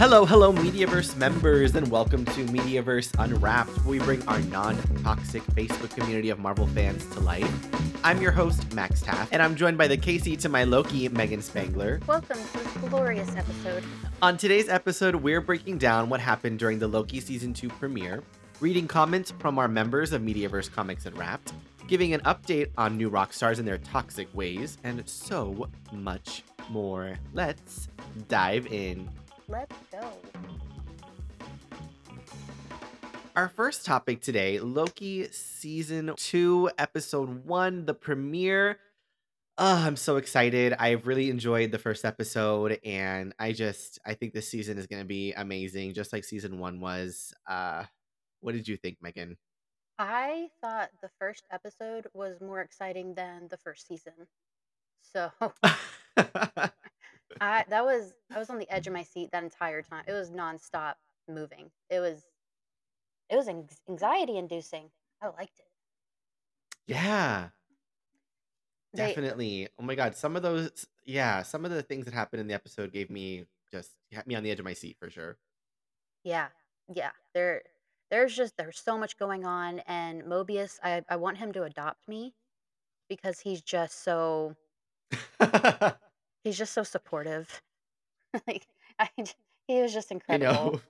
Hello, hello, Mediaverse members, and welcome to Mediaverse Unwrapped, where we bring our non toxic Facebook community of Marvel fans to life. I'm your host, Max Taff, and I'm joined by the Casey to my Loki, Megan Spangler. Welcome to this glorious episode. On today's episode, we're breaking down what happened during the Loki Season 2 premiere, reading comments from our members of Mediaverse Comics Unwrapped, giving an update on New Rockstars and their toxic ways, and so much more. Let's dive in. Let's go. Our first topic today Loki Season 2, Episode 1, the premiere. Oh, I'm so excited. I've really enjoyed the first episode, and I just I think this season is going to be amazing, just like season one was. Uh, what did you think, Megan? I thought the first episode was more exciting than the first season. So I that was I was on the edge of my seat that entire time. It was nonstop moving. It was it was anxiety inducing. I liked it. yeah, They definitely. Oh my God, some of those, yeah, some of the things that happened in the episode gave me just had me on the edge of my seat for sure. yeah, yeah. There there's just there's so much going on and Mobius, I I want him to adopt me because he's just so he's just so supportive. like I, he was just I incredible. know.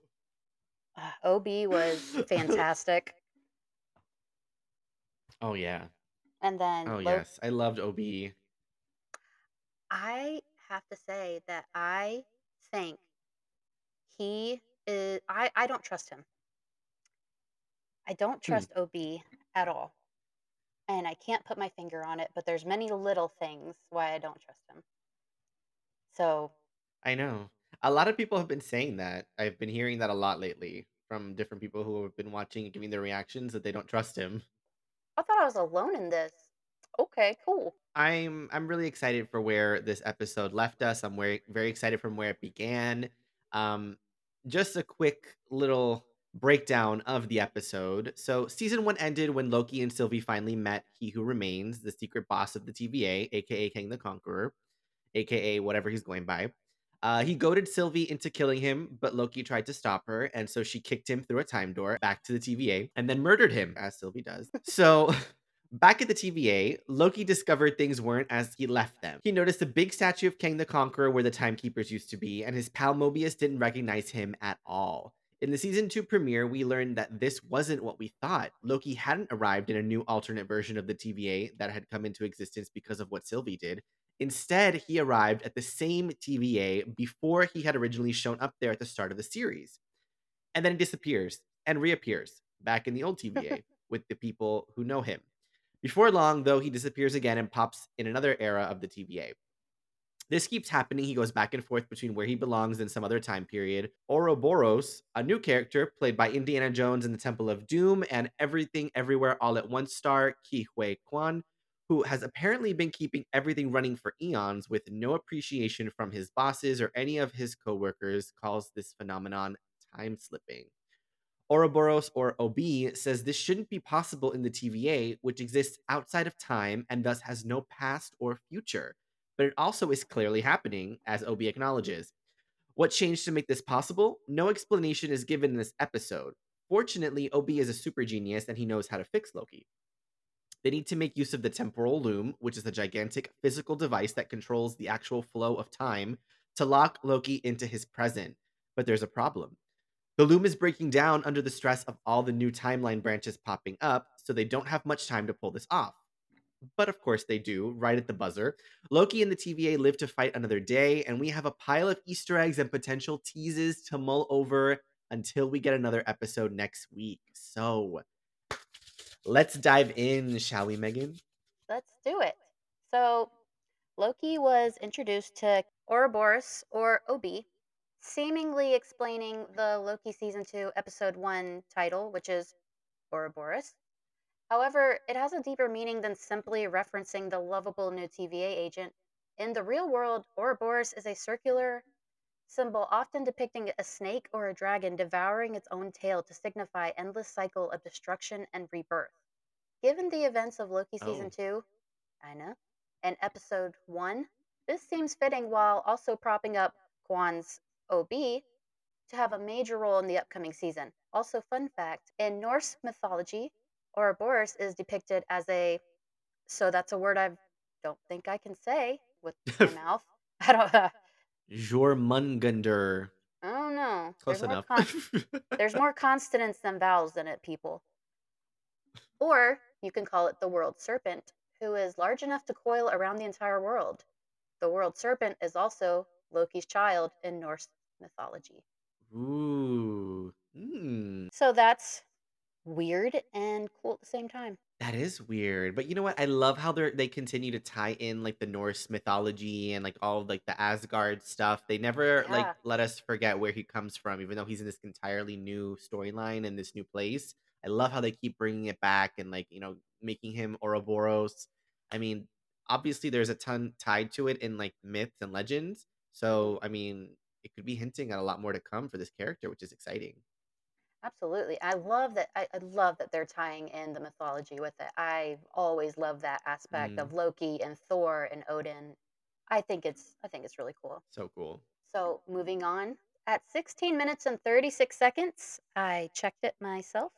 Uh, OB was fantastic. Oh yeah. And then Oh Lo- yes. I loved OB. I have to say that I think he is I I don't trust him. I don't Hmm. trust OB at all. And I can't put my finger on it, but there's many little things why I don't trust him. So, I know. A lot of people have been saying that. I've been hearing that a lot lately from different people who have been watching and giving their reactions that they don't trust him. I thought I was alone in this. Okay, cool. I'm I'm really excited for where this episode left us. I'm very very excited from where it began. Um, just a quick little breakdown of the episode. So season one ended when Loki and Sylvie finally met He Who Remains, the secret boss of the TVA, aka Kang the Conqueror, aka whatever he's going by. Uh, he goaded Sylvie into killing him, but Loki tried to stop her, and so she kicked him through a time door back to the TVA and then murdered him, as Sylvie does. So Back at the TVA, Loki discovered things weren't as he left them. He noticed a big statue of Kang the Conqueror where the Timekeepers used to be, and his pal Mobius didn't recognize him at all. In the season 2 premiere, we learned that this wasn't what we thought. Loki hadn't arrived in a new alternate version of the TVA that had come into existence because of what Sylvie did. Instead, he arrived at the same TVA before he had originally shown up there at the start of the series. And then he disappears and reappears back in the old TVA with the people who know him. Before long, though, he disappears again and pops in another era of the TVA. This keeps happening. He goes back and forth between where he belongs and some other time period. Ouroboros, a new character played by Indiana Jones in the Temple of Doom and Everything Everywhere All at Once star Ke Huy Quan, who has apparently been keeping everything running for eons with no appreciation from his bosses or any of his coworkers, calls this phenomenon time slipping. Ouroboros or OB says this shouldn't be possible in the TVA, which exists outside of time and thus has no past or future. But it also is clearly happening, as OB acknowledges. What changed to make this possible? No explanation is given in this episode. Fortunately, OB is a super genius and he knows how to fix Loki. They need to make use of the temporal loom, which is a gigantic physical device that controls the actual flow of time, to lock Loki into his present. But there's a problem. The loom is breaking down under the stress of all the new timeline branches popping up, so they don't have much time to pull this off. But of course they do, right at the buzzer. Loki and the TVA live to fight another day, and we have a pile of Easter eggs and potential teases to mull over until we get another episode next week. So let's dive in, shall we, Megan? Let's do it. So, Loki was introduced to Ouroboros or OB, seemingly explaining the Loki season 2 episode 1 title, which is Ouroboros. However, it has a deeper meaning than simply referencing the lovable new TVA agent. In the real world, Ouroboros is a circular symbol often depicting a snake or a dragon devouring its own tail to signify endless cycle of destruction and rebirth. Given the events of Loki season Oh. 2, I know, and episode 1, this seems fitting while also propping up Quan's OB to have a major role in the upcoming season. Also, fun fact in Norse mythology, Ouroboros is depicted as a so that's a word I don't think I can say with my mouth. I don't uh, Jormungandr. I don't know. There's Close more enough. con- there's more consonants than vowels in it, people. Or you can call it the world serpent, who is large enough to coil around the entire world. The world serpent is also Loki's child in Norse mythology. Ooh. Mm. So that's weird and cool at the same time. That is weird, but you know what? I love how they're they continue to tie in, like, the Norse mythology and, like, all of, like, the Asgard stuff. They never, like, Yeah, let us forget where he comes from, even though he's in this entirely new storyline and this new place. I love how they keep bringing it back and, like, you know, making him Ouroboros. I mean, obviously, there's a ton tied to it in, like, myths and legends, so, I mean, it could be hinting at a lot more to come for this character, which is exciting. Absolutely. I love that. I, I love that they're tying in the mythology with it. I've always love that aspect Mm, of Loki and Thor and Odin. I think it's I think it's really cool. so cool. So moving on, at 16 minutes and 36 seconds, I checked it myself.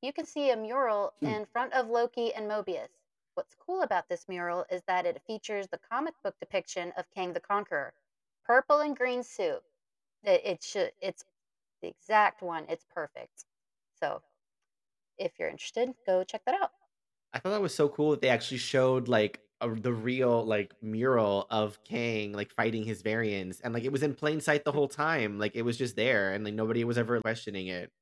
You can see a mural Hmm, in front of Loki and Mobius. What's cool about this mural is that it features the comic book depiction of Kang the Conqueror, purple and green suit. It, it should it's the exact one. It's perfect. So if you're interested, go check that out. I thought that was so cool that they actually showed, like, a the real, like, mural of Kang, like, fighting his variants, and, like, it was in plain sight the whole time, like, it was just there, and, like, nobody was ever questioning it.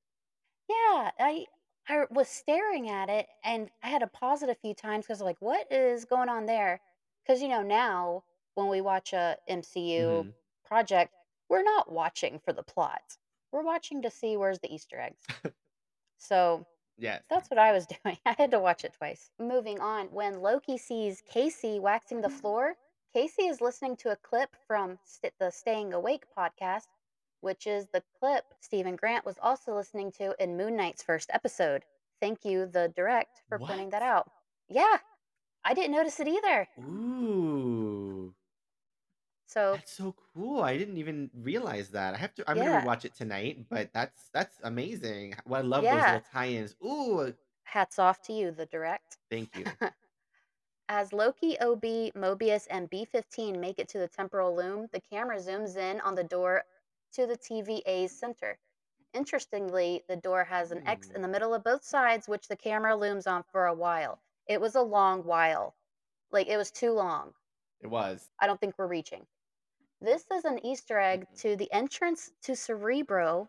Yeah, I I was staring at it and I had to pause it a few times because like, what is going on there? Because you know now when we watch a MCU Mhm. project, we're not watching for the plot. We're watching to see where's the Easter eggs. So Yes. that's what I was doing. I had to watch it twice. Moving on, when Loki sees Casey waxing the floor, Casey is listening to a clip from St- the Staying Awake podcast, which is the clip Steven Grant was also listening to in Moon Knight's first episode. Thank you, the direct, for What? pointing that out. Yeah, I didn't notice it either. Ooh, So, that's so cool, I didn't even realize that. I have to I'm gonna yeah, rewatch it tonight, but that's that's amazing. Well, I love those yeah, little tie-ins. Ooh, hats off to you, the direct. thank you. As Loki, OB, Mobius, and B 15 make it to the temporal loom, the camera zooms in on the door to the TVA's center. Interestingly, the door has an X in Hmm, the middle of both sides, which the camera looms on for a while. It was a long while. Like, it was too long. it was. I don't think we're reaching. This is an Easter egg to the entrance to Cerebro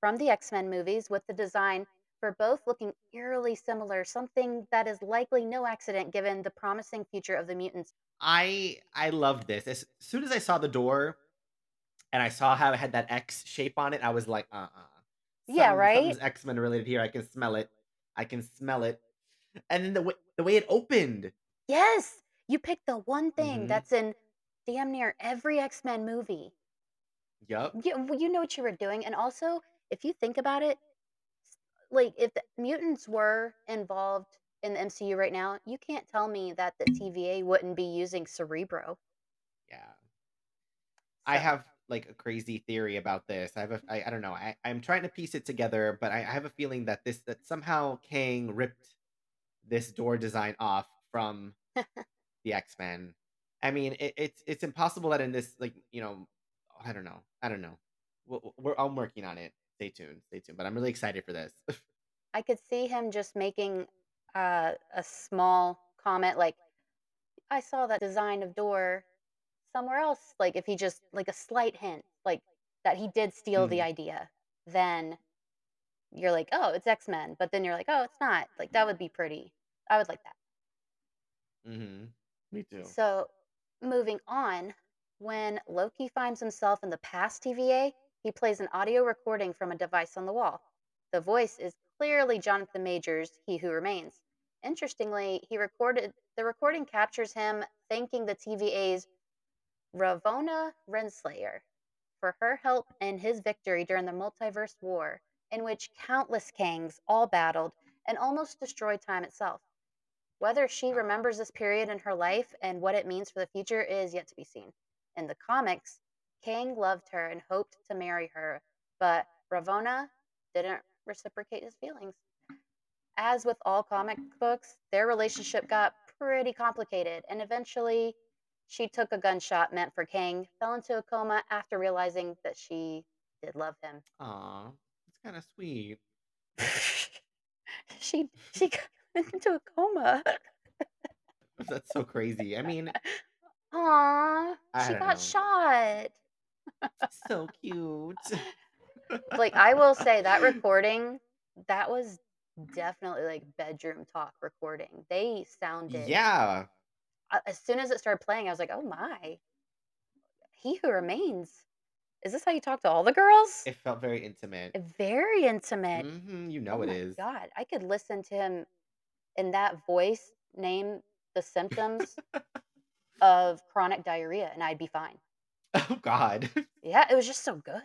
from the X Men movies, with the design for both looking eerily similar, something that is likely no accident given the promising future of the mutants. I I love this. As soon as I saw the door and I saw how it had that X shape on it, I was like, "Uh-uh. Yeah, right? X-Men related here. I can smell it. I can smell it." And then the way the way it opened. Yes! You picked the one thing Mhm. that's in damn near every X Men movie. Yup. You, you know what you were doing. And also, if you think about it, like if the mutants were involved in the MCU right now, you can't tell me that the TVA wouldn't be using Cerebro. Yeah. I have, like, a crazy theory about this. I have a I I don't know. I I'm trying to piece it together, but I I have a feeling that this that somehow Kang ripped this door design off from the X-Men. I mean, it, it's it's impossible that in this like you know, I don't know, I don't know. We're, we're I'm working on it. Stay tuned, stay tuned. But I'm really excited for this. I could see him just making uh, a small comment like, I saw that design of door somewhere else. Like if he just, like a slight hint, like that he did steal the hmm idea, then you're like, oh, it's X Men. But then you're like, oh, it's not. Like that would be pretty. I would like that. Mm-hmm. Me too. So, moving on, when Loki finds himself in the past TVA, he plays an audio recording from a device on the wall. The voice is clearly Jonathan Majors, He Who Remains. Interestingly, he recorded the recording captures him thanking the TVA's Ravona Renslayer for her help in his victory during the Multiverse War, in which countless Kangs all battled and almost destroyed time itself. Whether she remembers this period in her life and what it means for the future is yet to be seen. In the comics, Kang loved her and hoped to marry her, but Ravona didn't reciprocate his feelings. As with all comic books, their relationship got pretty complicated, and eventually she took a gunshot meant for Kang, fell into a coma after realizing that she did love him. Aw, it's kinda sweet. she she into a coma. That's so crazy. I mean, Aw, I she don't got know. shot. So cute. Like, I will say that recording, that was definitely, like, bedroom talk recording. They sounded Yeah, as soon as it started playing, I was like, "Oh my, He Who Remains. Is this how you talk to all the girls?" it felt very intimate. Very intimate. Mhm, you Oh know it my is. god, I could listen to him in that voice name the symptoms of chronic diarrhea, and I'd be fine. Oh god. Yeah, it was just so good.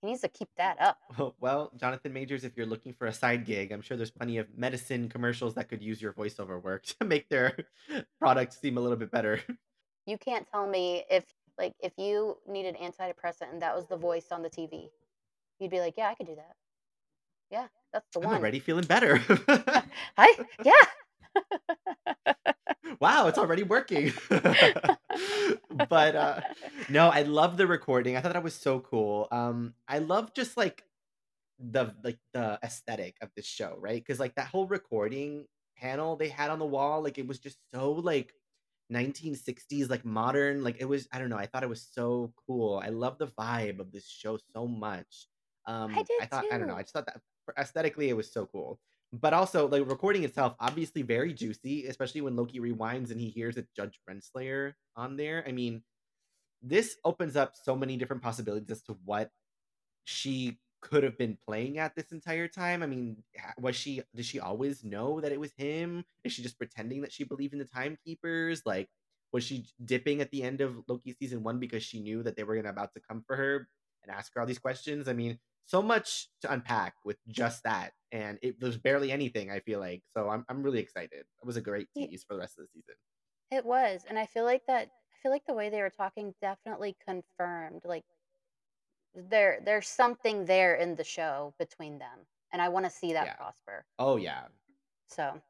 He needs to keep that up. Oh, well, Jonathan Majors, if you're looking for a side gig, I'm sure there's plenty of medicine commercials that could use your voiceover work to make their product seem a little bit better. You can't tell me if like, if you needed antidepressant and that was the voice on the TV, you'd be like, "Yeah, I could do that. Yeah, that's the I'm one." already feeling better. I yeah. Wow, it's already working. But, uh, no, I love the recording. I thought that was so cool. Um, I love just, like, the like, the aesthetic of this show, right? Because like, that whole recording panel they had on the wall, like, it was just so, like, 1960s, like, modern, like, it was I don't know, I thought it was so cool. I love the vibe of this show so much. Um, I did I thought I don't know, I just thought that aesthetically, it was so cool. But also, the recording itself, obviously very juicy, especially when Loki rewinds and he hears it's Judge Renslayer on there. I mean, this opens up so many different possibilities as to what she could have been playing at this entire time. I mean, was she did she always know that it was him? Is she just pretending that she believed in the timekeepers? Like, was she dipping at the end of Loki season 1 because she knew that they were gonna about to come for her and ask her all these questions? I mean, so much to unpack with just that, and it there's barely anything, I feel like, so I'm I'm really excited. It was a great tease for the rest of the season. it was, and I feel like that I feel like the way they were talking definitely confirmed, like, there there's something there in the show between them, and I wanna see that Yeah. prosper. Oh, yeah. So,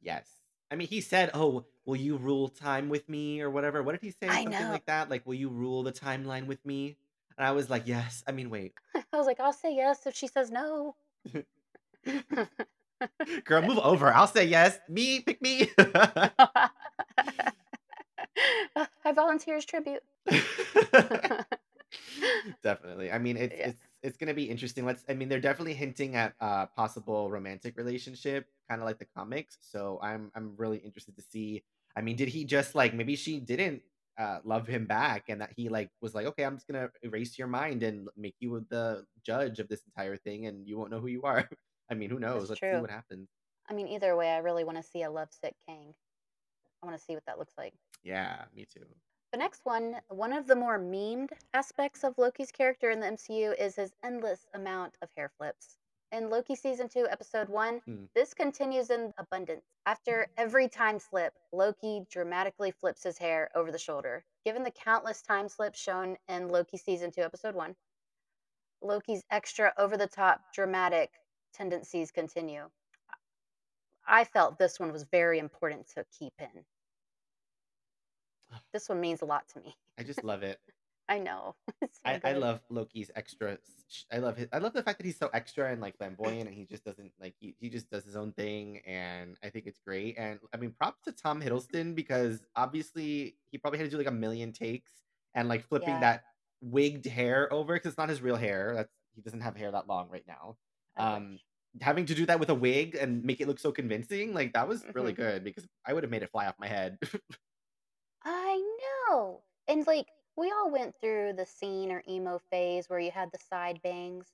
Yes. I mean, he said, "Oh, will you rule time with me?" or whatever. What did he say? I Something know. like that? Like, "Will you rule the timeline with me?" And I was like, "Yes." I mean, wait. I was like, "I'll say yes if she says no." Girl, move over. I'll say yes. Me, pick me. I volunteer as tribute. Definitely. I mean, it's Yeah. it's it's gonna be interesting. Let's I mean, they're definitely hinting at a possible romantic relationship, kinda like the comics. So I'm I'm really interested to see. I mean, did he just like maybe she didn't uh love him back and that he like was like, okay, I'm just gonna erase your mind and make you the judge of this entire thing and you won't know who you are. I mean, who knows? That's Let's see what happens. I mean, either way, I really wanna see a lovesick Kang I wanna see what that looks like. Yeah, me too. The next one, one of the more memed aspects of Loki's character in the MCU is his endless amount of hair flips. In Loki season 2, episode 1, Hmm. this continues in abundance. After every time slip, Loki dramatically flips his hair over the shoulder. Given the countless time slips shown in Loki season 2, episode 1, Loki's extra over the top dramatic tendencies continue. I felt this one was very important to keep in. This one means a lot to me. I just love it. I know. So I I good. love Loki's extra I love his I love the fact that he's so extra and, like, flamboyant, and he just doesn't like, he he just does his own thing, and I think it's great, and, I mean, props to Tom Hiddleston because, obviously, he probably had to do, like, a million takes, and, like, flipping Yeah, that wigged hair over because it's not his real hair, that's he doesn't have hair that long right now. Um, having to do that with a wig and make it look so convincing, like, that was really Mhm. good because I would've made it fly off my head. I know. And, like, we all went through the scene or emo phase where you had the side bangs.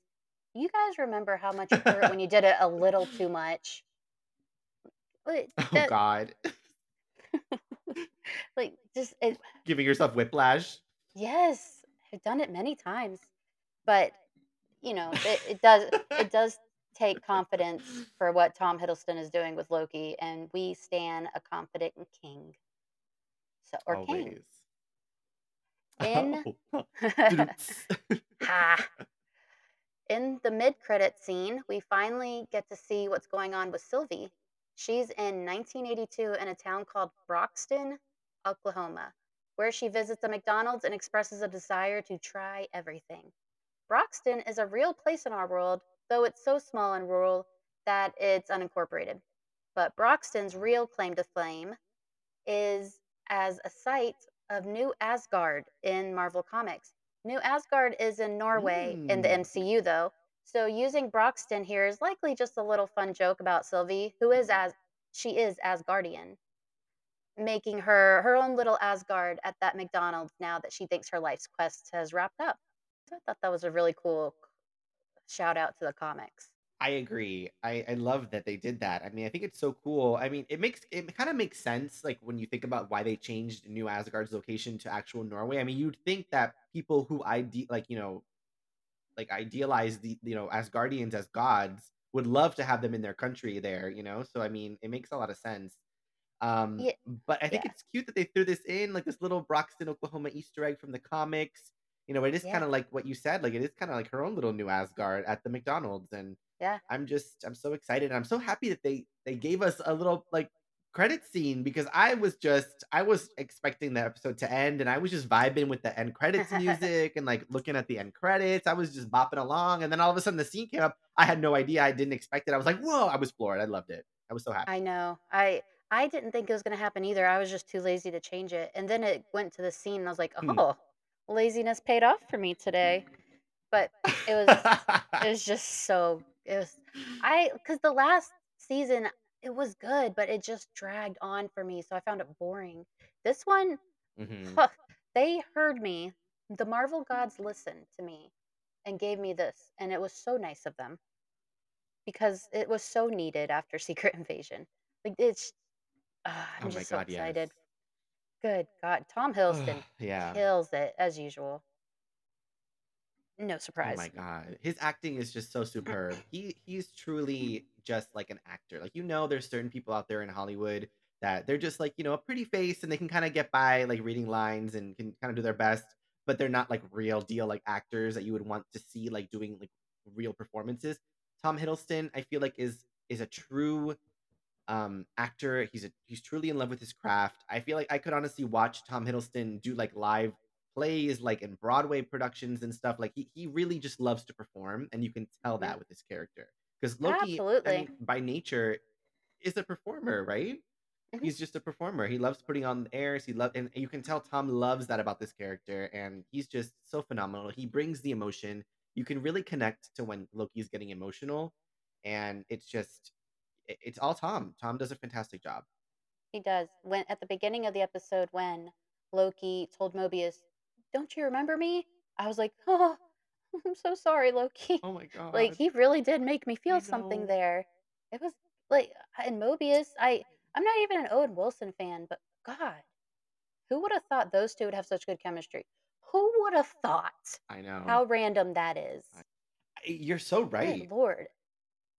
You guys remember how much it hurt when you did it a little too much? Oh god. like, just it Giving yourself whiplash. yes, I've done it many times. But, you know, it it does it does take confidence for what Tom Hiddleston is doing with Loki, and we stand a confident king. So or king. In Oh. Ha! In the mid-credit scene, we finally get to see what's going on with Sylvie. She's in 1982 in a town called Broxton, Oklahoma, where she visits a McDonald's and expresses a desire to try everything. Broxton is a real place in our world, though it's so small and rural that it's unincorporated. But Broxton's real claim to fame is as a site of New Asgard in Marvel Comics. New Asgard is in Norway in the Mm. MCU, though. So using Broxton here is likely just a little fun joke about Sylvie, who is as she is Asgardian, making her her own little Asgard at that McDonald's now that she thinks her life's quest has wrapped up. So I thought that was a really cool shout out to the comics. I agree. I I love that they did that. I mean, I think it's so cool. I mean, it makes it kind of makes sense, like when you think about why they changed New Asgard's location to actual Norway. I mean, you'd think that people who ide like you know like idealize the you know Asgardians as gods would love to have them in their country there. You know, so I mean, it makes a lot of sense. Um, Yeah, but I think yeah, it's cute that they threw this in, like this little Broxton, Oklahoma Easter egg from the comics. You know, it is kind of like what you said, like it is kind of like her own little new Asgard at the McDonald's, and yeah. I'm just I'm so excited. I'm so happy that they they gave us a little like credit scene because I was just I was expecting the episode to end and I was just vibing with the end credits music and like looking at the end credits. I was just bopping along and then all of a sudden the scene came up. I had no idea. I didn't expect it. I was like, "Whoa!" I was floored. I loved it. I was so happy. I know. I I didn't think it was gonna happen either. I was just too lazy to change it. And then it went to the scene and I was like, hmm. "Oh, laziness paid off for me today." But it was it was just so it was I cuz the last season it was good, but it just dragged on for me, so I found it boring. This one, hmm huh, they heard me. The Marvel gods listened to me and gave me this, and it was so nice of them because it was so needed after Secret Invasion. Like it's Ah, I'm Oh my just so god, yes. excited. Good God, Tom Hiddleston yeah. kills it as usual. No surprise. Oh my surprise. god. His acting is just so superb. He he's truly just like an actor. Like you know there's certain people out there in Hollywood that they're just like, you know, a pretty face and they can kind of get by like reading lines and can kind of do their best, but they're not like real deal like actors that you would want to see like doing like real performances. Tom Hiddleston, I feel like is is a true um, actor. He's a he's truly in love with his craft. I feel like I could honestly watch Tom Hiddleston do like live plays, like in Broadway productions and stuff. Like he he really just loves to perform, and you can tell that with his character. Because Loki, I absolutely. mean, by nature, is a performer, right? Mhm. He's just a performer. He loves putting on airs. He love, and you can tell Tom loves that about this character, and he's just so phenomenal. He brings the emotion. You can really connect to when Loki's getting emotional, and it's just it's all Tom. Tom does a fantastic job. He does. When at the beginning of the episode when Loki told Mobius, "Don't you remember me?" I was like, "Oh, I'm so sorry, Loki." Oh my god. Like he really did make me feel I something know. there. It was like in Mobius, I I'm not even an Owen Wilson fan, but God, who would have thought those two would have such good chemistry? Who would have thought? I know. How random that is. I you're so Good right. lord.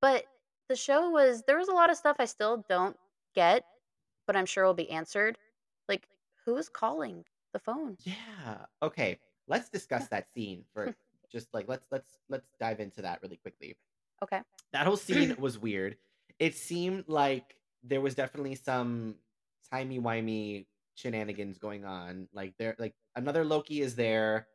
But the show was there was a lot of stuff I still don't get, but I'm sure will be answered. Like, who is calling the phone? Yeah. Okay, let's discuss that scene for just, like, let's let's let's dive into that really quickly. Okay. That whole scene was weird. It seemed like there was definitely some timey-wimey shenanigans going on, like, there like, another Loki is there,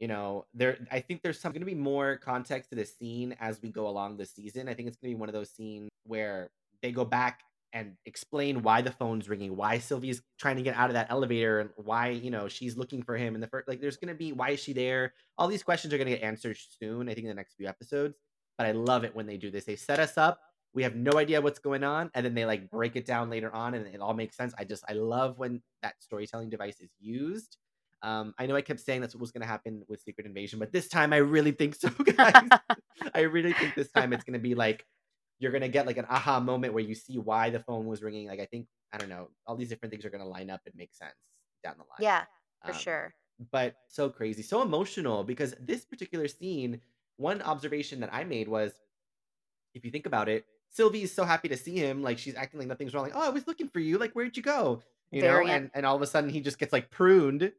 You know, there I think there's some gonna be more context to this scene as we go along this season. I think it's gonna be one of those scenes where they go back and explain why the phone's ringing, why Sylvie's trying to get out of that elevator, and why, you know, she's looking for him in the first like, there's gonna be why is she there? All these questions are gonna get answered soon, I think in the next few episodes, but I love it when they do this. They set us up, we have no idea what's going on, and then they, like, break it down later on, and it all makes sense. I just I love when that storytelling device is used. Um, I know I kept saying that's what was gonna happen with Secret Invasion, but this time I really think so, guys. I really think this time it's gonna be like you're gonna get like an aha moment where you see why the phone was ringing. Like I think I don't know, all these different things are gonna line up and make sense down the line. yeah, for. Um, sure. but so crazy, so emotional because this particular scene. One observation that I made was, if you think about it, Sylvie's so happy to see him, like she's acting like nothing's wrong. Like, oh, I was looking for you. Like, where'd you go? You know, Variant. and and all of a sudden he just gets like pruned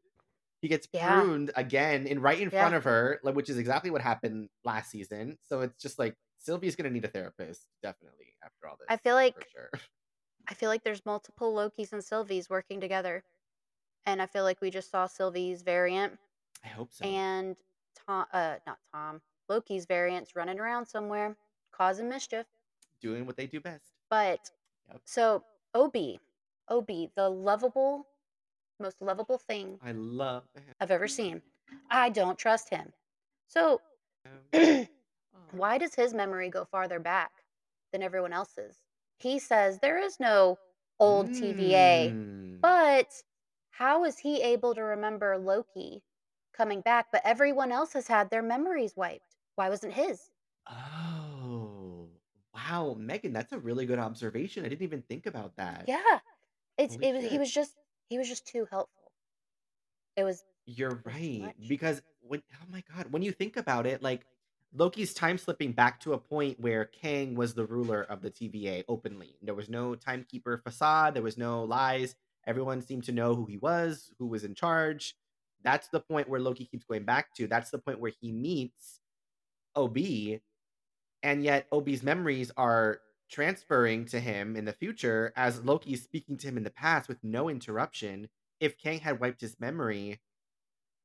He gets Yeah. pruned again and right in front of her, like, which is exactly what happened last season. So it's just like Sylvie's gonna need a therapist, definitely, after all this. I feel like sure. I feel like there's multiple Lokis and Sylvies working together, and I feel like we just saw Sylvie's variant I hope so. and Tom uh, not Tom, Loki's variants running around somewhere causing mischief. Doing what they do best. But Yep. so OB, OB, the lovable, most lovable thing I love him. I've ever seen. I don't trust him. So Aw. why does his memory go farther back than everyone else's? He says there is no old TVA, Mm. but how is he able to remember Loki coming back, but everyone else has had their memories wiped? Why wasn't his? Oh. Wow, Megan, that's a really good observation. I didn't even think about that. Yeah, it's Holy it was he was just he was just too helpful. It was You're it was too right, much. because when oh my god, when you think about it, like, Loki's time slipping back to a point where Kang was the ruler of the TVA openly. There was no timekeeper facade, there was no lies. Everyone seemed to know who he was, who was in charge. That's the point where Loki keeps going back to. That's the point where he meets OB, and yet OB's memories are transferring to him in the future as Loki is speaking to him in the past with no interruption. If Kang had wiped his memory,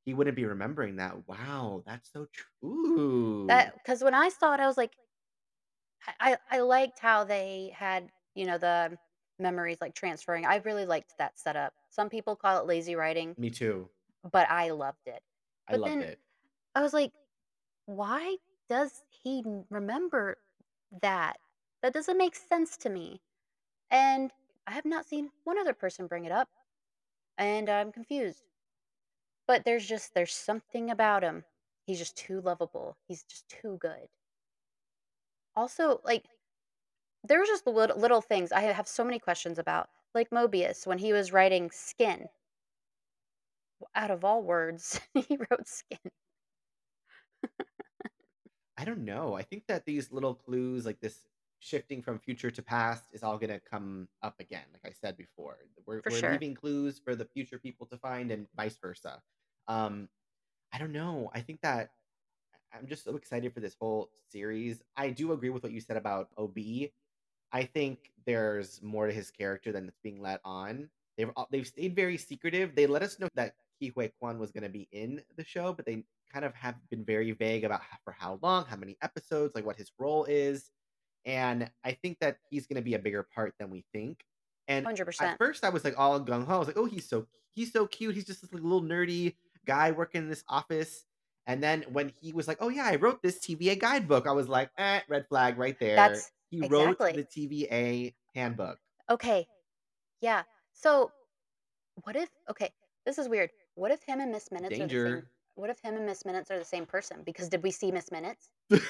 he wouldn't be remembering that. Wow, that's so true. That because when I saw it, I was like, I I I liked how they had, you know, the memories, like, transferring. I really liked that setup. Some people call it lazy writing, Me too. but I loved it. I But loved then it. I was like, "Why does he n remember that? That doesn't make sense to me." And I have not seen one other person bring it up, and I'm confused. But there's just there's something about him. He's just too lovable. He's just too good. Also, like, there's just the little things I have so many questions about, like Mobius when he was writing "skin." Out of all words, he wrote "skin." I don't know. I think that these little clues, like this shifting from future to past, is all gonna come up again. Like I said before, we're we're sure. leaving clues for the future people to find, and vice versa. Um, I don't know. I think that I'm just so excited for this whole series. I do agree with what you said about OB. I think there's more to his character than it's being let on. They've they've stayed very secretive. They let us know that Ke Huy Quan was going to be in the show, but they kind of have been very vague about ho- for how long, how many episodes, like what his role is. And I think that he's going to be a bigger part than we think. And at 100%. first, I was like all gung ho. I was like, "Oh, he's so he's so cute. He's just this like, little nerdy guy working in this office." And then when he was like, "Oh yeah, I wrote this TVA guidebook," I was like, "Eh, red flag right there." That's He wrote the TVA handbook. Okay, yeah. So, what if okay, this is weird. What if him and Miss Minutes are the same what if him and Miss Minutes are the same person? Because did we see Miss Minutes?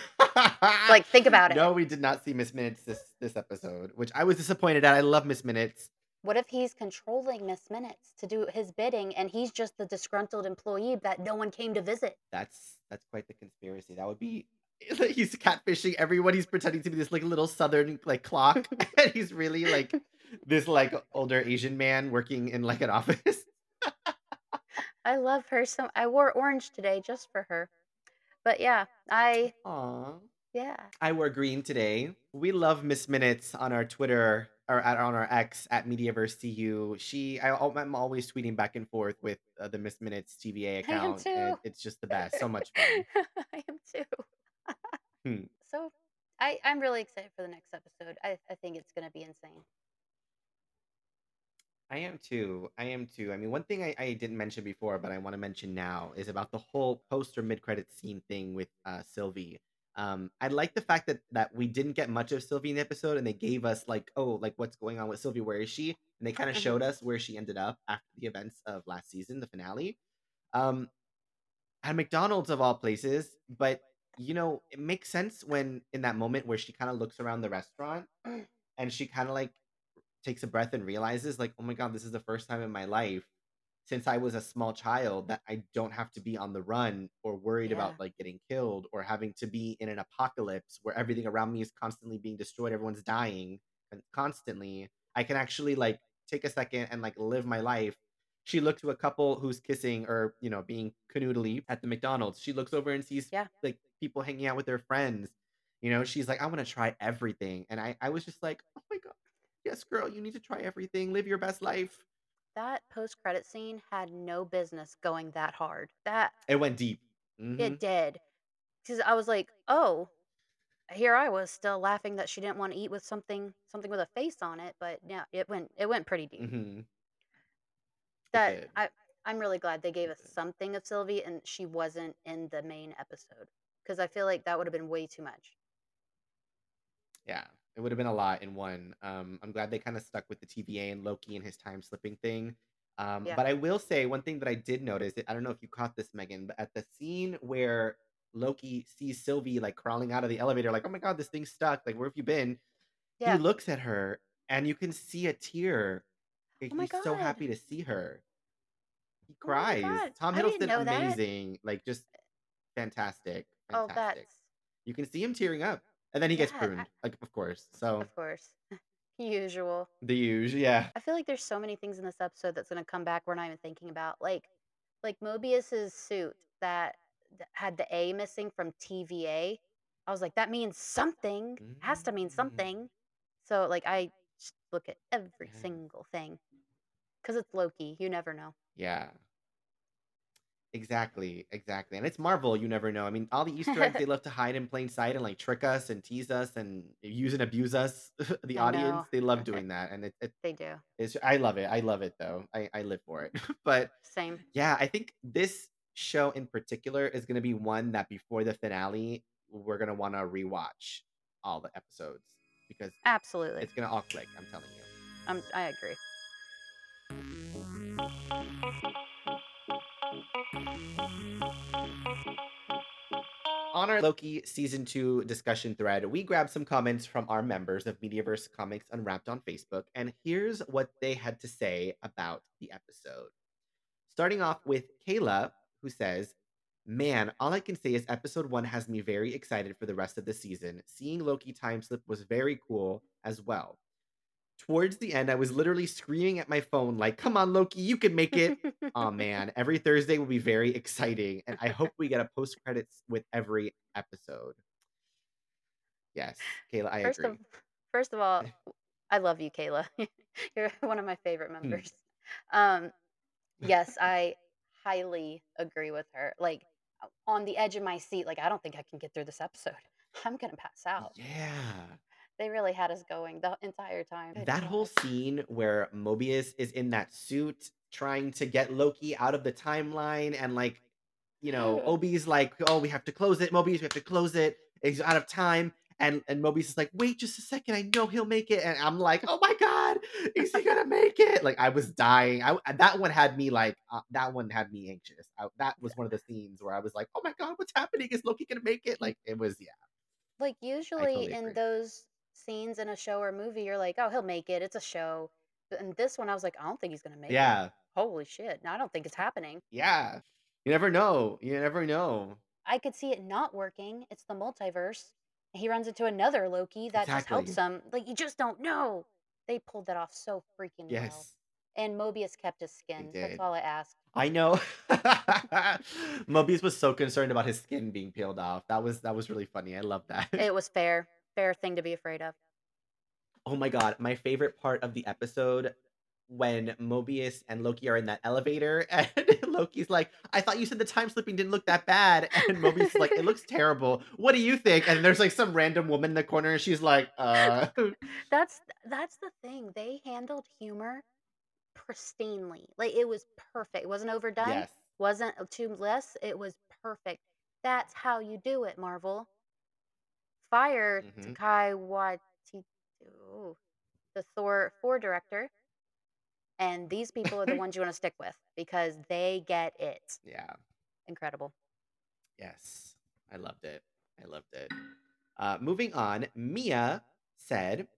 Like, think about it. no, we did not see Miss Minutes this this episode, which I was disappointed at. I love Miss Minutes. What if he's controlling Miss Minutes to do his bidding, and he's just the disgruntled employee that no one came to visit? That's that's quite the conspiracy. That would be he's catfishing everyone. He's pretending to be this like little southern like clock, and he's really like this like older Asian man working in like an office. I love her so I wore orange today just for her. But yeah, I Aw. yeah. I wore green today. We love Miss Minutes on our Twitter or at, on our X at MediaverseCU. She, I, I'm always tweeting back and forth with uh, the Miss Minutes TVA I am account, too. and it's just the best. So much fun. I am too. Hmm. So I I'm really excited for the next episode. I I think it's going to be insane. I am too. I am too. I mean, one thing I, I didn't mention before, but I want to mention now is about the whole post or mid credit scene thing with uh, Sylvie. Um, I like the fact that that we didn't get much of Sylvie in the episode, and they gave us like, oh, like what's going on with Sylvie? Where is she? And they kind of Mhm. showed us where she ended up after the events of last season, the finale. Um, at McDonald's of all places, but you know, it makes sense when in that moment where she kind of looks around the restaurant and she kind of like takes a breath and realizes like, "Oh my god, this is the first time in my life since I was a small child that I don't have to be on the run or worried Yeah. about like getting killed or having to be in an apocalypse where everything around me is constantly being destroyed, everyone's dying and constantly. I can actually like take a second and like live my life She looked to a couple who's kissing or, you know, being canoodly at the McDonald's. She looks over and sees, Yeah. like, people hanging out with their friends. You know, she's like, "I wanna try everything." And I I was just like, "Oh my god. Yes, girl, you need to try everything, live your best life." That post-credit scene had no business going that hard. That It went deep. it did. Because I was like, "Oh." Here I was still laughing that she didn't wanna eat with something something with a face on it, but yeah, it went it went pretty deep. Mhm. That. I I'm really glad they gave us something of Sylvie and she wasn't in the main episode because I feel like that would've been way too much. Yeah, it would've been a lot in one. Um, I'm glad they kinda stuck with the TVA and Loki and his time slipping thing. Um, Yeah. but I will say one thing that I did notice, I don't know if you caught this, Megan, but at the scene where Loki sees Sylvie, like, crawling out of the elevator, like, "Oh my god, this thing's stuck, like, where have you been?" He looks at her, and you can see a tear. Like, Oh my he's so happy to see her. He Oh cries. god. Tom Hiddleston, know that. amazing, like, just fantastic, Oh, that's You can see him tearing up, and then he gets Yeah, I pruned, like, of course, so Of course. Usual. The huge yeah. I feel like there's so many things in this episode that's gonna come back we're not even thinking about, like like Mobius's suit that th had the A missing from TVA. I was like, "That means something. Has to mean Mm. something." So, like, I just look at every Yeah. single thing. 'Cause it's Loki, you never know. Yeah. Exactly, exactly, and it's Marvel, you never know. I mean, all the Easter eggs they love to hide in plain sight and, like, trick us and tease us and use and abuse us, the I know. audience, they love doing that, and it it They do. it's I love it, I love it, though. I I live for it. But, Same. yeah, I think this show in particular is gonna be one that before the finale, we're gonna wanna rewatch all the episodes because Absolutely. it's gonna all click, I'm telling you. Um, I agree. On our Loki season 2 discussion thread, we grabbed some comments from our members of Mediaverse Comics Unwrapped on Facebook, and here's what they had to say about the episode. Starting off with Kayla, who says, "Man, all I can say is episode 1 has me very excited for the rest of the season. Seeing Loki time slip was very cool as well. Towards the end, I was literally screaming at my phone like, 'Come on, Loki, you can make it!' Aw, man, every Thursday will be very exciting, and I hope we get a post-credits with every episode." Yes, Kayla, I First of first of all, I love you, Kayla. You're one of my favorite Hmm. members. Um, yes, I highly agree with her. Like, on the edge of my seat, like, "I don't think I can get through this episode. I'm gonna pass out." Yeah. They really had us going the entire time. That whole scene where Mobius is in that suit trying to get Loki out of the timeline and, like, you know, OB's like, "Oh, we have to close it, Mobius, we have to close it. He's out of time." And and Mobius is like, "Wait just a second, I know he'll make it." And I'm like, "Oh my god, is he gonna make it?" Like, I was dying. I that one had me, like, uh, that one had me anxious. I that was one of the scenes where I was like, "Oh my god, what's happening? Is Loki gonna make it?" Like, it was yeah. Like, usually totally in those scenes in a show or movie, you're like, "Oh, he'll make it, it's a show." And this one, I was like, "I don't think he's gonna make it. Yeah. Holy shit, no, I don't think it's happening." Yeah. You never know, you never know. I could see it not working. It's the multiverse. He runs into another Loki that just helps him. Like, you just don't know. They pulled that off so freaking well. Yes. And Mobius kept his skin. That's did. all I ask. I know. Mobius was so concerned about his skin being peeled off. That was that was really funny. I love that. It was fair. Fair thing to be afraid of. Oh my god, my favorite part of the episode when Mobius and Loki are in that elevator, and Loki's like, "I thought you said the time slipping didn't look that bad." And Mobius is like, "It looks terrible. What do you think?" And there's, like, some random woman in the corner, and she's like, "Uh" That's that's the thing. They handled humor pristinely. Like, it was perfect. It wasn't overdone, Yes. wasn't, too less, it was perfect. That's how you do it, Marvel. Fire Mhm. Taika the Thor 4 director and these people are the ones you wanna stick with because they get it. Yeah. Incredible. Yes. I loved it. I loved it. Uh, moving on, Mia said,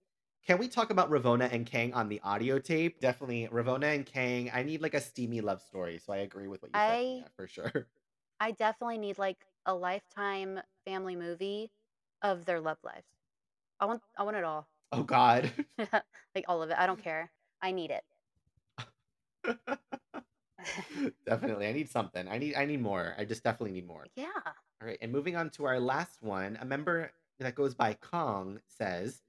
"Can we talk about Ravona and Kang on the audio tape?" Definitely, Ravona and Kang, I need, like, a steamy love story, so I agree with what you said, I Mia, for sure. I definitely need, like, a Lifetime family movie of their love lives. I want I want it all. Oh god. Like, all of it, I don't care. I need it. Definitely. I need something. I need I need more. I just definitely need more. Yeah. All right, and moving on to our last one, a member that goes by Kong says,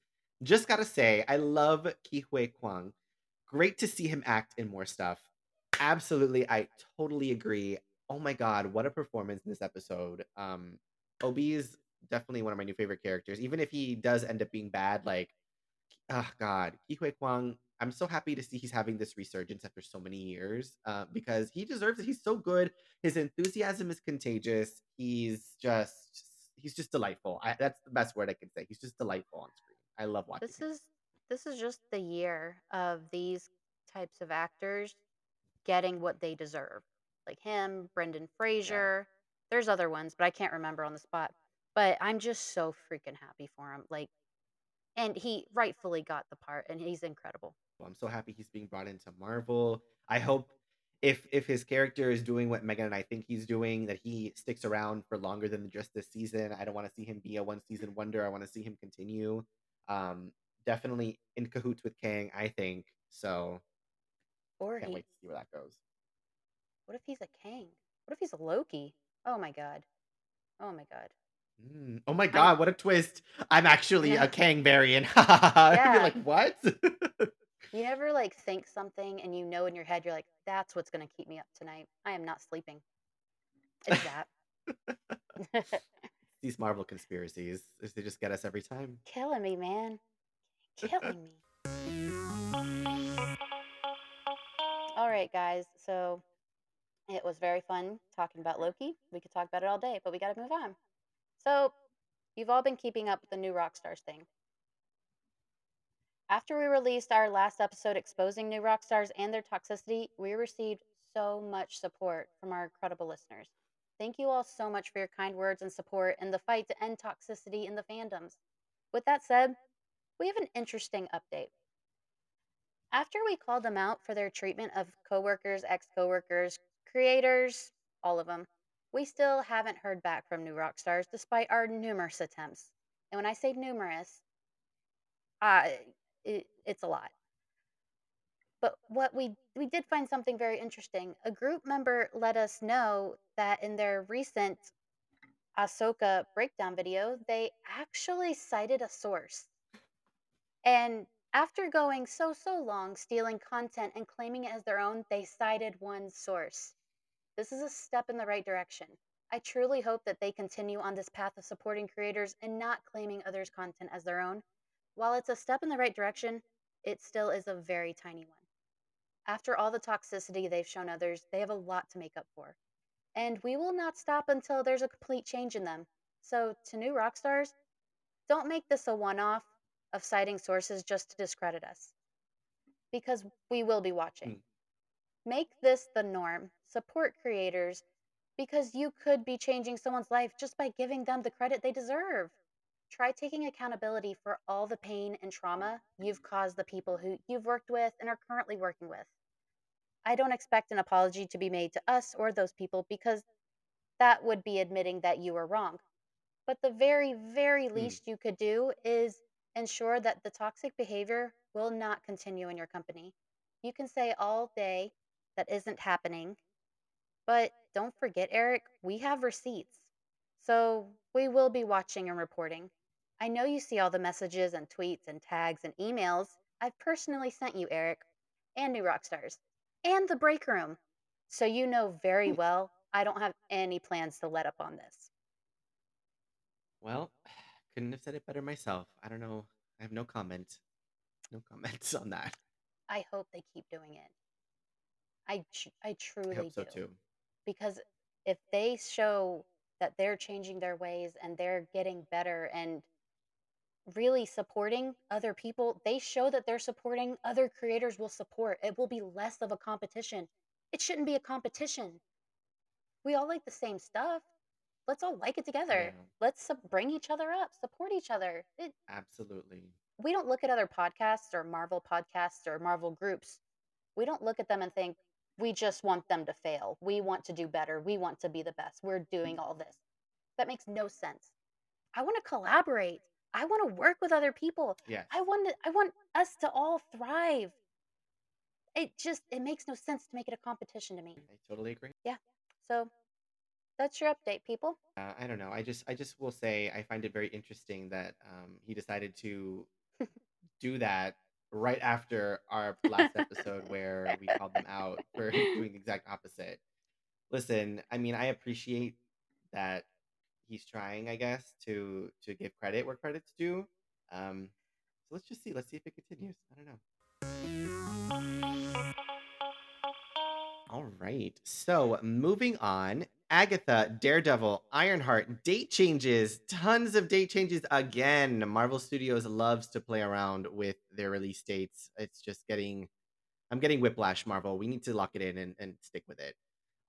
"Just gotta say, I love Ke Huy Quan. Great to see him act in more stuff." Absolutely, I totally agree. Oh my god, what a performance in this episode. Um, OB is definitely one of my new favorite characters. Even if he does end up being bad, like Oh god, Ke Huy Quan, I'm so happy to see he's having this resurgence after so many years, uh, because he deserves it. He's so good. His enthusiasm is contagious. He's just he's just delightful. I, that's the best word I can say. He's just delightful on screen. I love watching This him. is this is just the year of these types of actors getting what they deserve. Like him, Brendan Yeah. Fraser. There's other ones, but I can't remember on the spot. But I'm just so freaking happy for him. Like and he rightfully got the part and he's incredible. I'm so happy he's being brought into Marvel. I hope if if his character is doing what Megan and I think he's doing, that he sticks around for longer than just this season. I don't want to see him be a one season wonder. I want to see him continue. Um, definitely in cahoots with Kang, I think. So Or can't wait to see where that goes. what if he's a Kang? What if he's a Loki? Oh my god. Oh my god. Mm, Oh my I'm god, what a twist! I'm actually a Kang variant. I'd be yeah. like, what? You never like think something and you know in your head you're like, that's what's gonna keep me up tonight. I am not sleeping. It's that. These Marvel conspiracies, they just get us every time. Killing me, man. Killing me. All right, guys. So it was very fun talking about Loki. We could talk about it all day, but we got to move on. So you've all been keeping up with the New Rockstars thing. After we released our last episode exposing New Rockstars and their toxicity, we received so much support from our incredible listeners. Thank you all so much for your kind words and support in the fight to end toxicity in the fandoms. With that said, we have an interesting update. After we called them out for their treatment of coworkers, ex coworkers, creators, all of them, we still haven't heard back from New Rockstars despite our numerous attempts. And when I say numerous, uh, it, it's a lot. But what we we did find something very interesting. A group member let us know that in their recent Ahsoka breakdown video, they actually cited a source. And after going so so long stealing content and claiming it as their own, they cited one source. This is a step in the right direction. I truly hope that they continue on this path of supporting creators and not claiming others' content as their own. While it's a step in the right direction, it still is a very tiny one. After all the toxicity they've shown others, they have a lot to make up for. And we will not stop until there's a complete change in them. So, to New Rockstars, don't make this a one off of citing sources just to discredit us, because we will be watching. Mm, Make this the norm. Support creators because you could be changing someone's life just by giving them the credit they deserve. Try taking accountability for all the pain and trauma you've caused the people who you've worked with and are currently working with. I don't expect an apology to be made to us or those people because that would be admitting that you were wrong. But the very, very mm. least you could do is ensure that the toxic behavior will not continue in your company. You can say all day that isn't happening, but don't forget, Eric, we have receipts. So we will be watching and reporting. I know you see all the messages and tweets and tags and emails I've personally sent you, Eric, and New Rockstars, and the break room. So you know very hmm. well I don't have any plans to let up on this. Well, couldn't have said it better myself. I don't know. I have no comment. No comments on that. I hope they keep doing it. I, tr- I I hope truly so do. too. Because if they show that they're changing their ways and they're getting better and really supporting other people, they show that they're supporting other creators will support. It will be less of a competition. It shouldn't be a competition. We all like the same stuff. Let's all like it together. Yeah, Let's su- bring each other up, support each other. It, absolutely. we don't look at other podcasts or Marvel podcasts or Marvel groups. We don't look at them and think, we just want them to fail. We want to do better. We want to be the best. We're doing all this. That makes no sense. I want to collaborate. I want to work with other people. Yes. I want to, I want us to all thrive. It just it makes no sense to make it a competition to me. I totally agree. Yeah. So that's your update, people. Uh, I don't know. I just I just will say I find it very interesting that um, he decided to do that right after our last episode where we called them out for doing the exact opposite. Listen, I mean, I appreciate that he's trying, I guess, to to give credit where credit's due. Um, so let's just see. Let's see if it continues. I don't know. All right. So moving on, Agatha, Daredevil, Ironheart, date changes, tons of date changes again. Marvel Studios loves to play around with their release dates. It's just getting I'm getting whiplash, Marvel. We need to lock it in and, and stick with it.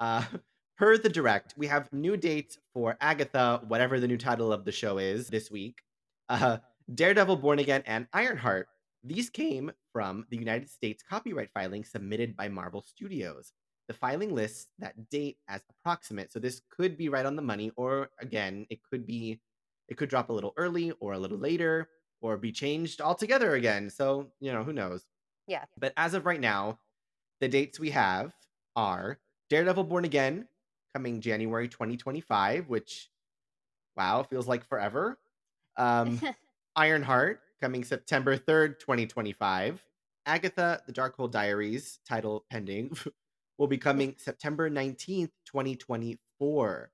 Uh, per the direct, we have new dates for Agatha, whatever the new title of the show is this week, uh, Daredevil Born Again, and Ironheart. These came from the United States copyright filing submitted by Marvel Studios. The filing lists that date as approximate, so this could be right on the money, or again, it could be, it could drop a little early or a little later, or be changed altogether again. So you know, who knows? Yeah. But as of right now, the dates we have are Daredevil Born Again coming January 2025, which wow, feels like forever. Um, Ironheart coming September 3rd, 2025. Agatha, The Darkhold Diaries, title pending, will be coming September 19th, 2024.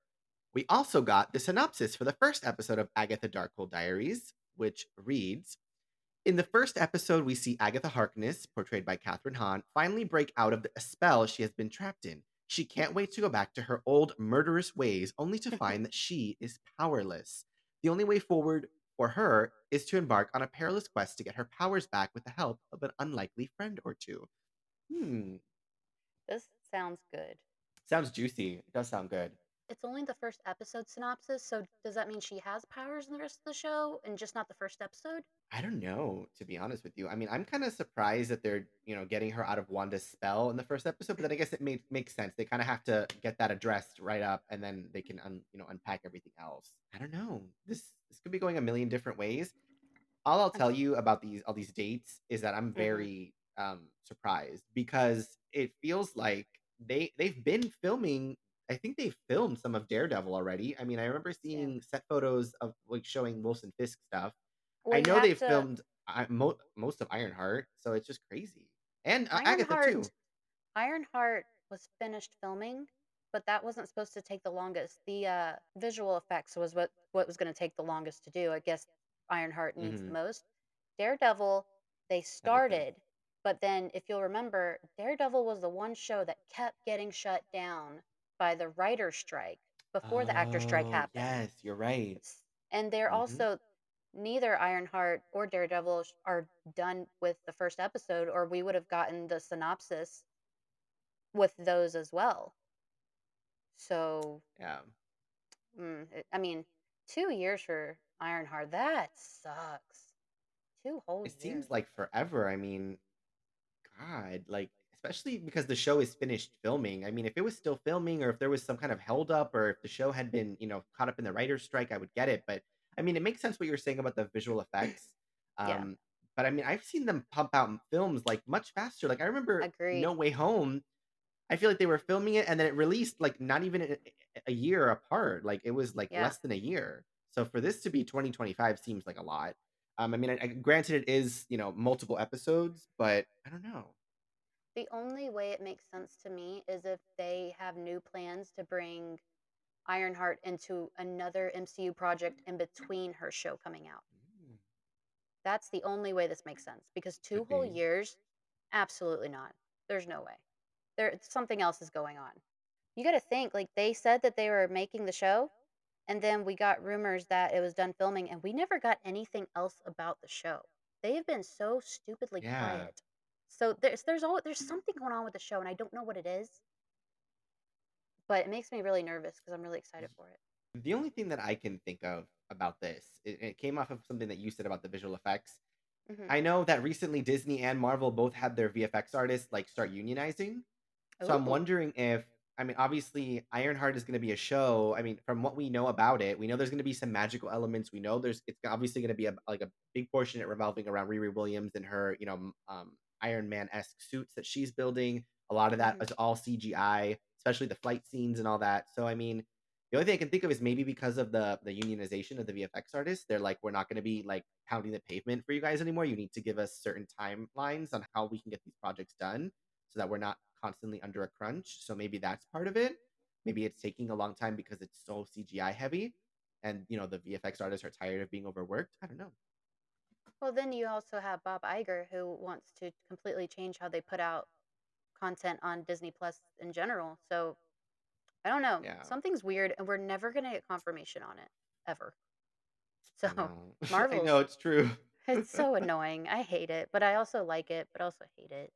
We also got the synopsis for the first episode of Agatha Darkhold Diaries, which reads in the first episode, we see Agatha Harkness, portrayed by Kathryn Hahn, finally break out of the spell she has been trapped in. She can't wait to go back to her old murderous ways, only to find that she is powerless. The only way forward for her is to embark on a perilous quest to get her powers back with the help of an unlikely friend or two. Hmm, this sounds good. sounds juicy. It does sound good. It's only the first episode synopsis, so does that mean she has powers in the rest of the show and just not the first episode? I don't know, to be honest with you. I mean, I'm kind of surprised that they're, you know, getting her out of Wanda's spell in the first episode, but then I guess it made makes sense. They kind of have to get that addressed right up, and then they can, un, you know, unpack everything else. I don't know. This this could be going a million different ways. All I'll tell you about these all these dates is that I'm mhm. very um surprised because it feels like they they've been filming. I think they filmed some of Daredevil already. I mean, I remember Yeah. seeing set photos of like showing Wilson Fisk stuff Well, I know they to filmed I mo most of Ironheart, so it's just crazy. And, uh, Agatha too. Ironheart was finished filming, but that wasn't supposed to take the longest. The uh, visual effects was what what was going to take the longest to do. I guess Ironheart needs the Mhm. most. Daredevil, they started, but then if you'll remember, Daredevil was the one show that kept getting shut down by the writer's strike before the actor strike Oh, happened. yes, you're right. S- And they're Mhm. also neither Ironheart or Daredevil sh- are done with the first episode, or we would have gotten the synopsis with those as well. So, Yeah. mm, it- I mean, two years for Ironheart, that sucks. Two whole years. It seems years. like forever. I mean, God, like, especially because the show is finished filming. I mean, if it was still filming or if there was some kind of held up or if the show had been, you know, caught up in the writer's strike, I would get it. But I mean, it makes sense what you're saying about the visual effects. Yeah, Um, but I mean, I've seen them pump out films like much faster. Like I remember No. Way Home I feel like they were filming it and then it released, like, not even a a year apart, like, it was, like, Yeah. less than a year. So for this to be 2025 seems like a lot. Um, I mean, I I granted it is, you know, multiple episodes, but I don't know. The only way it makes sense to me is if they have new plans to bring Ironheart into another MCU project in between her show coming out. Mm, That's the only way this makes sense because two could whole be. years, absolutely not. There's no way. There something else is going on. You got to think like they said that they were making the show and then we got rumors that it was done filming and we never got anything else about the show. They have been so stupidly Yeah. quiet. So there's there's always there's something going on with the show and I don't know what it is, but it makes me really nervous because I'm really excited for it. the only thing that I can think of about this, it it came off of something that you said about the visual effects. Mhm. I know that recently Disney and Marvel both had their VFX artists, like, start unionizing. So I'm wondering if I mean, obviously, Ironheart is gonna be a show. I mean, from what we know about it, we know there's gonna be some magical elements. We know there's it's obviously gonna be a like a big portion of it revolving around Riri Williams and her, you know, um, Iron Man-esque suits that she's building. A lot of that Mhm. is all CGI, especially the flight scenes and all that. So, I mean, the only thing I can think of is maybe because of the the unionization of the VFX artists, they're like, "We're not gonna be, like, pounding the pavement for you guys anymore. You need to give us certain timelines on how we can get these projects done so that we're not constantly under a crunch." So maybe that's part of it. Maybe it's taking a long time because it's so CGI heavy and, you know, the VFX artists are tired of being overworked. I don't know. Well, then you also have Bob Iger who wants to completely change how they put out content on Disney Plus in general. So I don't know. Yeah, Something's weird, and we're never gonna get confirmation on it ever. So know. I know, it's true. it's so annoying. I hate it, but I also like it, but also hate it.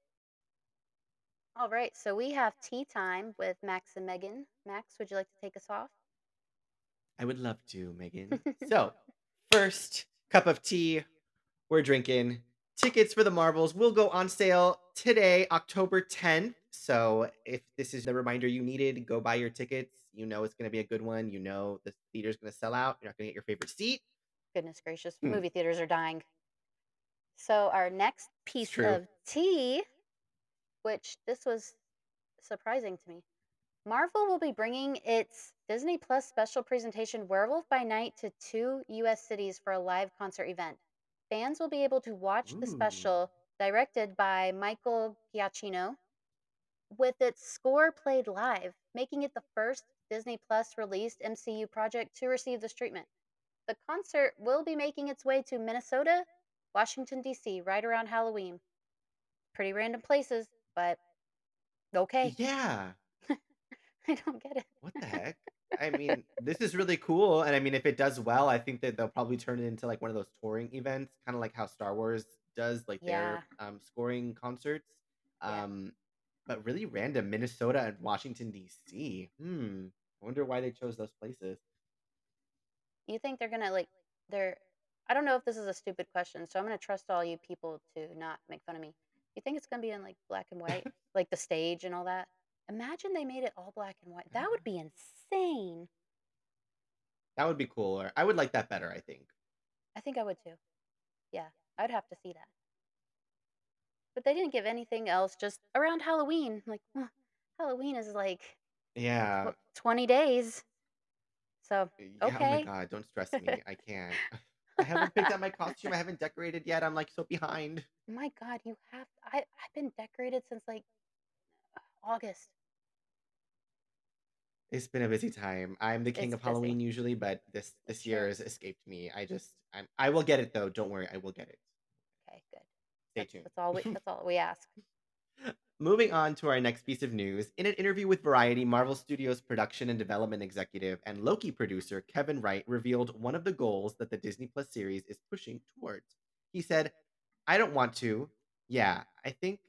All right, so we have tea time with Max and Megan. Max, would you like to take us off? I would love to, Megan. So, first cup of tea we're drinking. Tickets for the Marvels will go on sale today, October 10th. So, if this is the reminder you needed, go buy your tickets. You know it's going to be a good one. You know the theater's going to sell out. You're not going to get your favorite seat. Goodness gracious, Hmm, movie theaters are dying. So our next piece of tea, which this was surprising to me. Marvel will be bringing its Disney Plus special presentation Werewolf by Night to two US cities for a live concert event. Fans will be able to watch the special directed by Michael Giacchino with its score played live, making it the first Disney Plus released MCU project to receive this treatment. The concert will be making its way to Minnesota, Washington, D.C., right around Halloween. Pretty random places, but okay. Yeah. I don't get it. What the heck? I mean, this is really cool, and I mean, if it does well, I think that they'll probably turn it into, like, one of those touring events, kinda like how Star Wars does, like, their, um, scoring concerts. yeah. Um, but really random, Minnesota and Washington, DC. Hmm, I wonder why they chose those places. You think they're gonna like they're I don't know if this is a stupid question, so I'm gonna trust all you people to not make fun of me. You think it's gonna be in like black and white? Like the stage and all that? Imagine they made it all black and white. That would be insane. That would be cooler. I would like that better, I think. I think I would too. Yeah, I'd have to see that. But they didn't give anything else, just around Halloween. Like, huh, Halloween is like Yeah. tw- 20 days. So, Yeah, oh my okay. god, don't stress me, I can't. I haven't picked out my costume, I haven't decorated yet, I'm, like, so behind. My God, you have. I, I've been decorated since like August. It's been a busy time. I'm the king It's of busy. Halloween usually, but this this year sure. has escaped me. I just I'm I will get it though. Don't worry, I will get it. Okay, good. Stay That's tuned. that's all we that's all we ask. Moving on to our next piece of news. In an interview with Variety, Marvel Studios production and development executive and Loki producer Kevin Wright revealed one of the goals that the Disney Plus series is pushing towards. He said, "I don't want to. Yeah, I think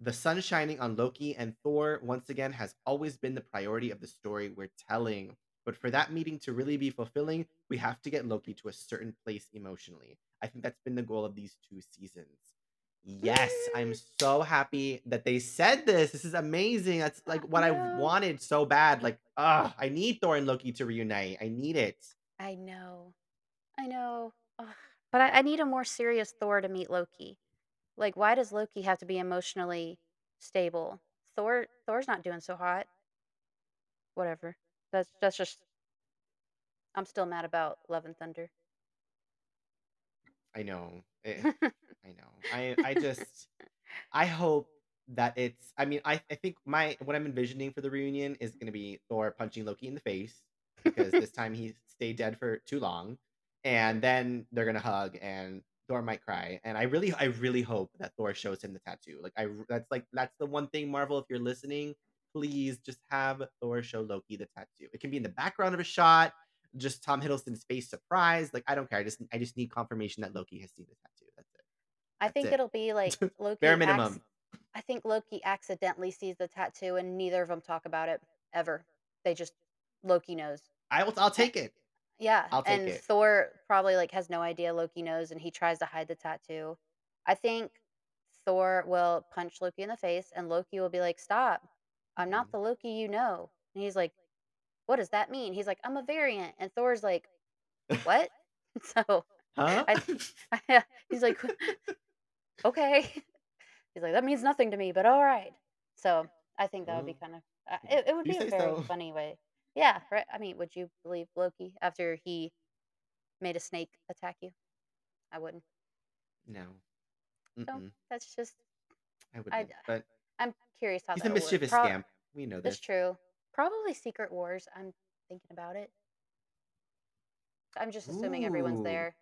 The sun shining on Loki and Thor once again has always been the priority of the story we're telling. But for that meeting to really be fulfilling, we have to get Loki to a certain place emotionally. I think that's been the goal of these two seasons. Yes, I'm Mm, so happy that they said this. This is amazing. That's like what I've wanted so bad. Like, ah, I need Thor and Loki to reunite. I need it. I know. I know. Ugh. But I, I need a more serious Thor to meet Loki. Like, why does Loki have to be emotionally stable? Thor Thor's not doing so hot. Whatever. That's that's just I'm still mad about Love and Thunder. I know. Eh, I know. I I just I hope that it's I mean, I I think my what I'm envisioning for the reunion is gonna be Thor punching Loki in the face because this time he stayed dead for too long, and then they're gonna hug and Thor might cry, and I really I really hope that Thor shows him the tattoo. Like I that's like that's the one thing, Marvel, if you're listening, please just have Thor show Loki the tattoo. It can be in the background of a shot, just Tom Hiddleston's face surprised, like, I don't care. I just I just need confirmation that Loki has seen the tattoo. That's it. I think it. it'll be like Bare Loki acts minimum. I think Loki accidentally sees the tattoo and neither of them talk about it ever. They just Loki knows. I will I'll take it. Yeah, I'll take and it. Thor probably like has no idea Loki knows and he tries to hide the tattoo. I think Thor will punch Loki in the face and Loki will be like, "Stop. I'm not Mhm. the Loki you know." And he's like, "What does that mean?" He's like, "I'm a variant." And Thor's like, "What?" So, Huh? I he's like, "Okay." He's like, "That means nothing to me, but alright." So, I think that would be Well, kind of uh, it it would you be a say very so. funny way Yeah, right I mean, would you believe Loki after he made a snake attack you? I wouldn't. No. So, Mm-mm. that's just I I wouldn't, but I'm curious how he's a that'll work. mischievous Pro scamp. We know That's this. true. Probably Secret Wars, I'm thinking about it. I'm just assuming everyone's Ooh. there.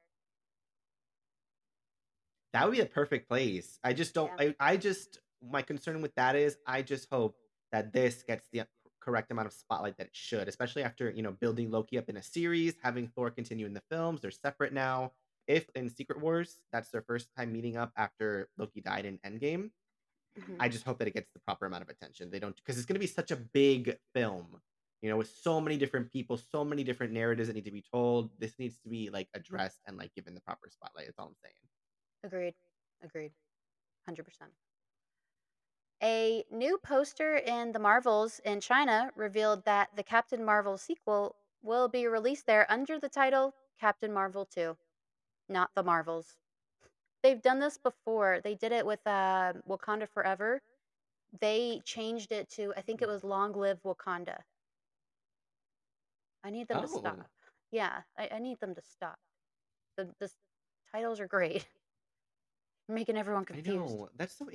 That would be a perfect place. I just don't Yeah. I I just my concern with that is I just hope that this gets the correct amount of spotlight that it should, especially after, you know, building Loki up in a series, having Thor continue in the films, they're separate now. If in Secret Wars, that's their first time meeting up after Loki died in Endgame, Mhm. I just hope that it gets the proper amount of attention. They don't because it's gonna be such a big film, you know, with so many different people, so many different narratives that need to be told. This needs to be, like, addressed and, like, given the proper spotlight, that's all I'm saying. Agreed. Agreed. 100%. A new poster in the Marvels in China revealed that the Captain Marvel sequel will be released there under the title Captain Marvel 2, not The Marvels. They've done this before. They did it with, uh, Wakanda Forever. They changed it to I think it Hmm. was Long Live Wakanda. I need them to Oh. stop. Yeah, I I need them to stop. The the titles are great. Making everyone confused. I know. That's so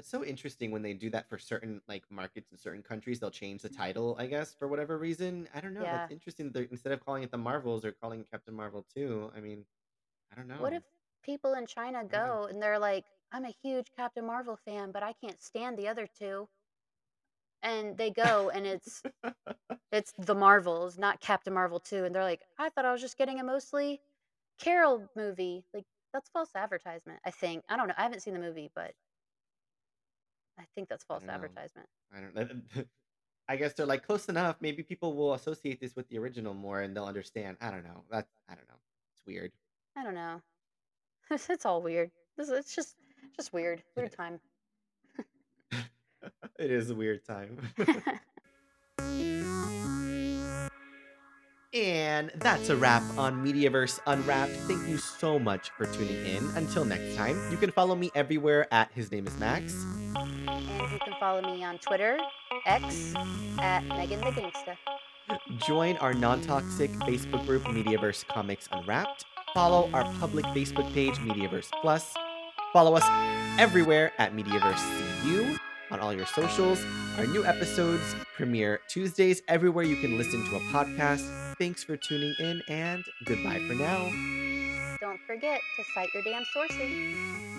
that's so interesting when they do that for certain, like, markets in certain countries, they'll change the mm-hmm. title, I guess, for whatever reason. I don't know, that's Yeah. interesting that instead of calling it The Marvels, they're calling it Captain Marvel 2. I mean, I don't know. What if people in China I don't know. go and they're like, "I'm a huge Captain Marvel fan, but I can't stand the other 2." And they go and it's it's The Marvels, not Captain Marvel 2, and they're like, "I thought I was just getting a mostly Carol movie." Like, that's false advertisement, I think. I don't know, I haven't seen the movie, but I think that's false don't advertisement. I don't know. I guess they're like, "Close enough, maybe people will associate this with the original more and they'll understand." I don't know. That I don't know. It's weird. I don't know. It's it's all weird. This it's just just weird. Weird time. It is a weird time. And that's a wrap on Mediaverse Unwrapped. Thank you so much for tuning in. Until next time, you can follow me everywhere at His Name is Max. And you can follow me on Twitter, X, at Megan the Gangsta. Join our non-toxic Facebook group, Mediaverse Comics Unwrapped. Follow our public Facebook page, Mediaverse Plus. Follow us everywhere at Mediaverse CU on all your socials. Our new episodes premiere Tuesdays everywhere you can listen to a podcast. Thanks for tuning in and goodbye for now. Don't forget to cite your damn sources.